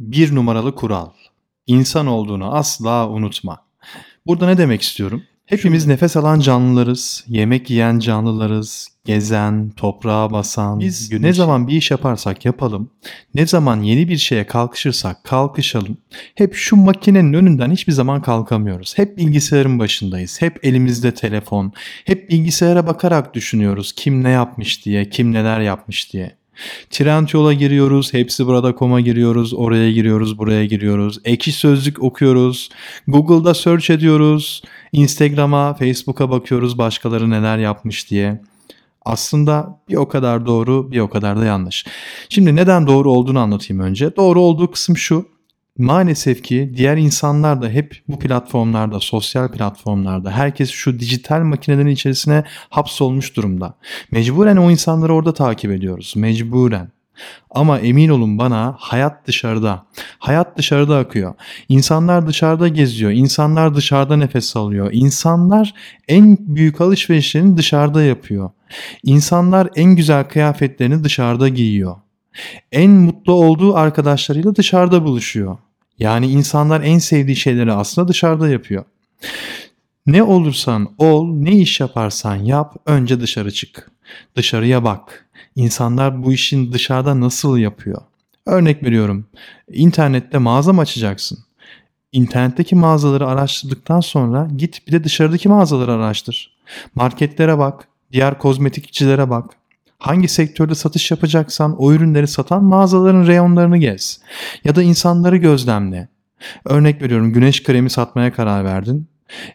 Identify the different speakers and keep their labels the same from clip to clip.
Speaker 1: Bir numaralı kural. İnsan olduğunu asla unutma. Burada ne demek istiyorum? Hepimiz nefes alan canlılarız, yemek yiyen canlılarız, gezen, toprağa basan. Biz ne zaman bir iş yaparsak yapalım, ne zaman yeni bir şeye kalkışırsak kalkışalım. Hep şu makinenin önünden hiçbir zaman kalkamıyoruz. Hep bilgisayarın başındayız. Hep elimizde telefon. Hep bilgisayara bakarak düşünüyoruz kim ne yapmış diye, kim neler yapmış diye. Trendyol'a giriyoruz, hepsi burada koma giriyoruz, oraya giriyoruz, buraya giriyoruz. Ekşi sözlük okuyoruz, Google'da search ediyoruz, Instagram'a, Facebook'a bakıyoruz başkaları neler yapmış diye. Aslında bir o kadar doğru, bir o kadar da yanlış. Şimdi neden doğru olduğunu anlatayım önce. Doğru olduğu kısım şu. Maalesef ki diğer insanlar da hep bu platformlarda, sosyal platformlarda, herkes şu dijital makinelerin içerisine hapsolmuş durumda. Mecburen o insanları orada takip ediyoruz. Mecburen. Ama emin olun bana hayat dışarıda. Hayat dışarıda akıyor. İnsanlar dışarıda geziyor. İnsanlar dışarıda nefes alıyor. İnsanlar en büyük alışverişlerini dışarıda yapıyor. İnsanlar en güzel kıyafetlerini dışarıda giyiyor. En mutlu olduğu arkadaşlarıyla dışarıda buluşuyor. Yani insanlar en sevdiği şeyleri aslında dışarıda yapıyor. Ne olursan ol, ne iş yaparsan yap, önce dışarı çık. Dışarıya bak. İnsanlar bu işin dışarıda nasıl yapıyor? Örnek veriyorum. İnternette mağaza mı açacaksın? İnternetteki mağazaları araştırdıktan sonra git bir de dışarıdaki mağazaları araştır. Marketlere bak, diğer kozmetikçilere bak. Hangi sektörde satış yapacaksan o ürünleri satan mağazaların reyonlarını gez. Ya da insanları gözlemle. Örnek veriyorum güneş kremi satmaya karar verdin.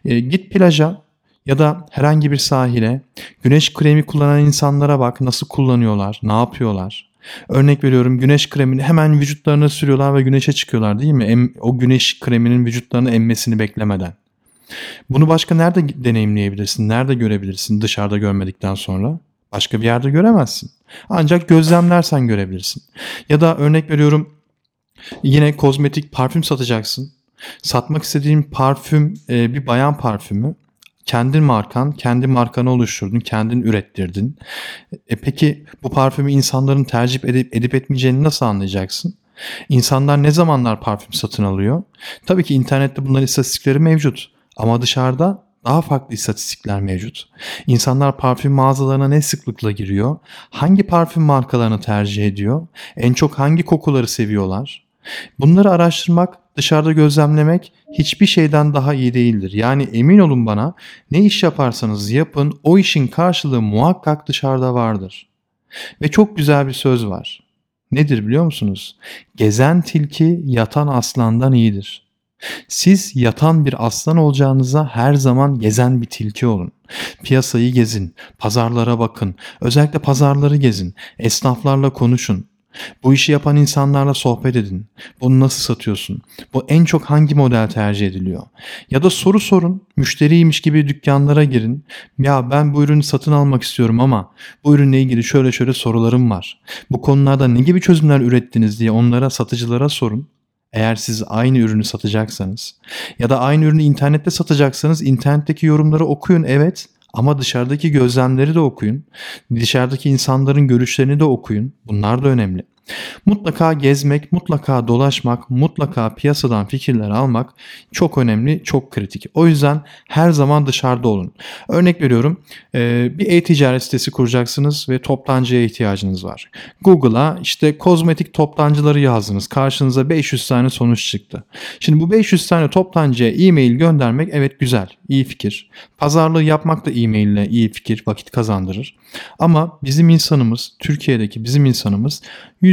Speaker 1: E, git plaja ya da herhangi bir sahile güneş kremi kullanan insanlara bak nasıl kullanıyorlar, ne yapıyorlar. Örnek veriyorum güneş kremini hemen vücutlarına sürüyorlar ve güneşe çıkıyorlar değil mi? Em, o güneş kreminin vücutlarını emmesini beklemeden. Bunu başka nerede deneyimleyebilirsin? Nerede görebilirsin dışarıda görmedikten sonra? Başka bir yerde göremezsin. Ancak gözlemlersen görebilirsin. Ya da örnek veriyorum yine kozmetik parfüm satacaksın. Satmak istediğin parfüm e, bir bayan parfümü. Kendin markan, kendi markanı oluşturdun, kendin ürettirdin. E peki bu parfümü insanların tercih edip, edip etmeyeceğini nasıl anlayacaksın? İnsanlar ne zamanlar parfüm satın alıyor? Tabii ki internette bunların istatistikleri mevcut. Ama dışarıda daha farklı istatistikler mevcut. İnsanlar parfüm mağazalarına ne sıklıkla giriyor? Hangi parfüm markalarını tercih ediyor? En çok hangi kokuları seviyorlar? Bunları araştırmak, dışarıda gözlemlemek hiçbir şeyden daha iyi değildir. Yani emin olun bana ne iş yaparsanız yapın o işin karşılığı muhakkak dışarıda vardır. Ve çok güzel bir söz var. Nedir biliyor musunuz? Gezen tilki yatan aslandan iyidir. Siz yatan bir aslan olacağınıza her zaman gezen bir tilki olun. Piyasayı gezin, pazarlara bakın, özellikle pazarları gezin, esnaflarla konuşun. Bu işi yapan insanlarla sohbet edin. Bunu nasıl satıyorsun? Bu en çok hangi model tercih ediliyor? Ya da soru sorun. Müşteriymiş gibi dükkanlara girin. Ya ben bu ürünü satın almak istiyorum ama bu ürünle ilgili şöyle şöyle sorularım var. Bu konularda ne gibi çözümler ürettiniz diye onlara satıcılara sorun. Eğer siz aynı ürünü satacaksanız ya da aynı ürünü internette satacaksanız internetteki yorumları okuyun evet ama dışarıdaki gözlemleri de okuyun. Dışarıdaki insanların görüşlerini de okuyun. Bunlar da önemli. Mutlaka gezmek, mutlaka dolaşmak, mutlaka piyasadan fikirler almak çok önemli, çok kritik. O yüzden her zaman dışarıda olun. Örnek veriyorum bir e-ticaret sitesi kuracaksınız ve toptancıya ihtiyacınız var. Google'a işte kozmetik toptancıları yazdınız. Karşınıza 500 tane sonuç çıktı. Şimdi bu 500 tane toptancıya e-mail göndermek evet güzel, iyi fikir. Pazarlığı yapmak da e-mail ile iyi fikir, vakit kazandırır. Ama bizim insanımız, Türkiye'deki bizim insanımız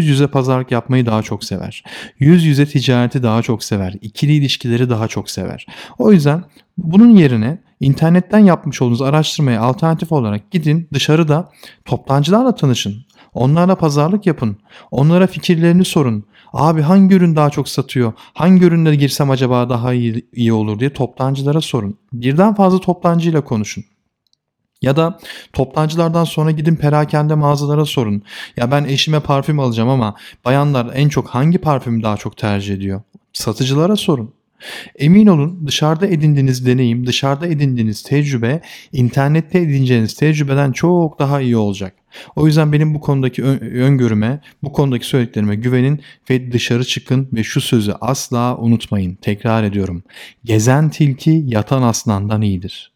Speaker 1: yüz yüze pazarlık yapmayı daha çok sever. Yüz yüze ticareti daha çok sever. İkili ilişkileri daha çok sever. O yüzden bunun yerine internetten yapmış olduğunuz araştırmaya alternatif olarak gidin dışarıda toptancılarla tanışın. Onlarla pazarlık yapın. Onlara fikirlerini sorun. Abi hangi ürün daha çok satıyor? Hangi ürünle girsem acaba daha iyi, iyi olur diye toptancılara sorun. Birden fazla toptancıyla konuşun. Ya da toptancılardan sonra gidin perakende mağazalara sorun. Ya ben eşime parfüm alacağım ama bayanlar en çok hangi parfümü daha çok tercih ediyor? Satıcılara sorun. Emin olun dışarıda edindiğiniz deneyim, dışarıda edindiğiniz tecrübe, internette edineceğiniz tecrübeden çok daha iyi olacak. O yüzden benim bu konudaki öngörüme, bu konudaki söylediklerime güvenin ve dışarı çıkın ve şu sözü asla unutmayın. Tekrar ediyorum. Gezen tilki yatan aslandan iyidir.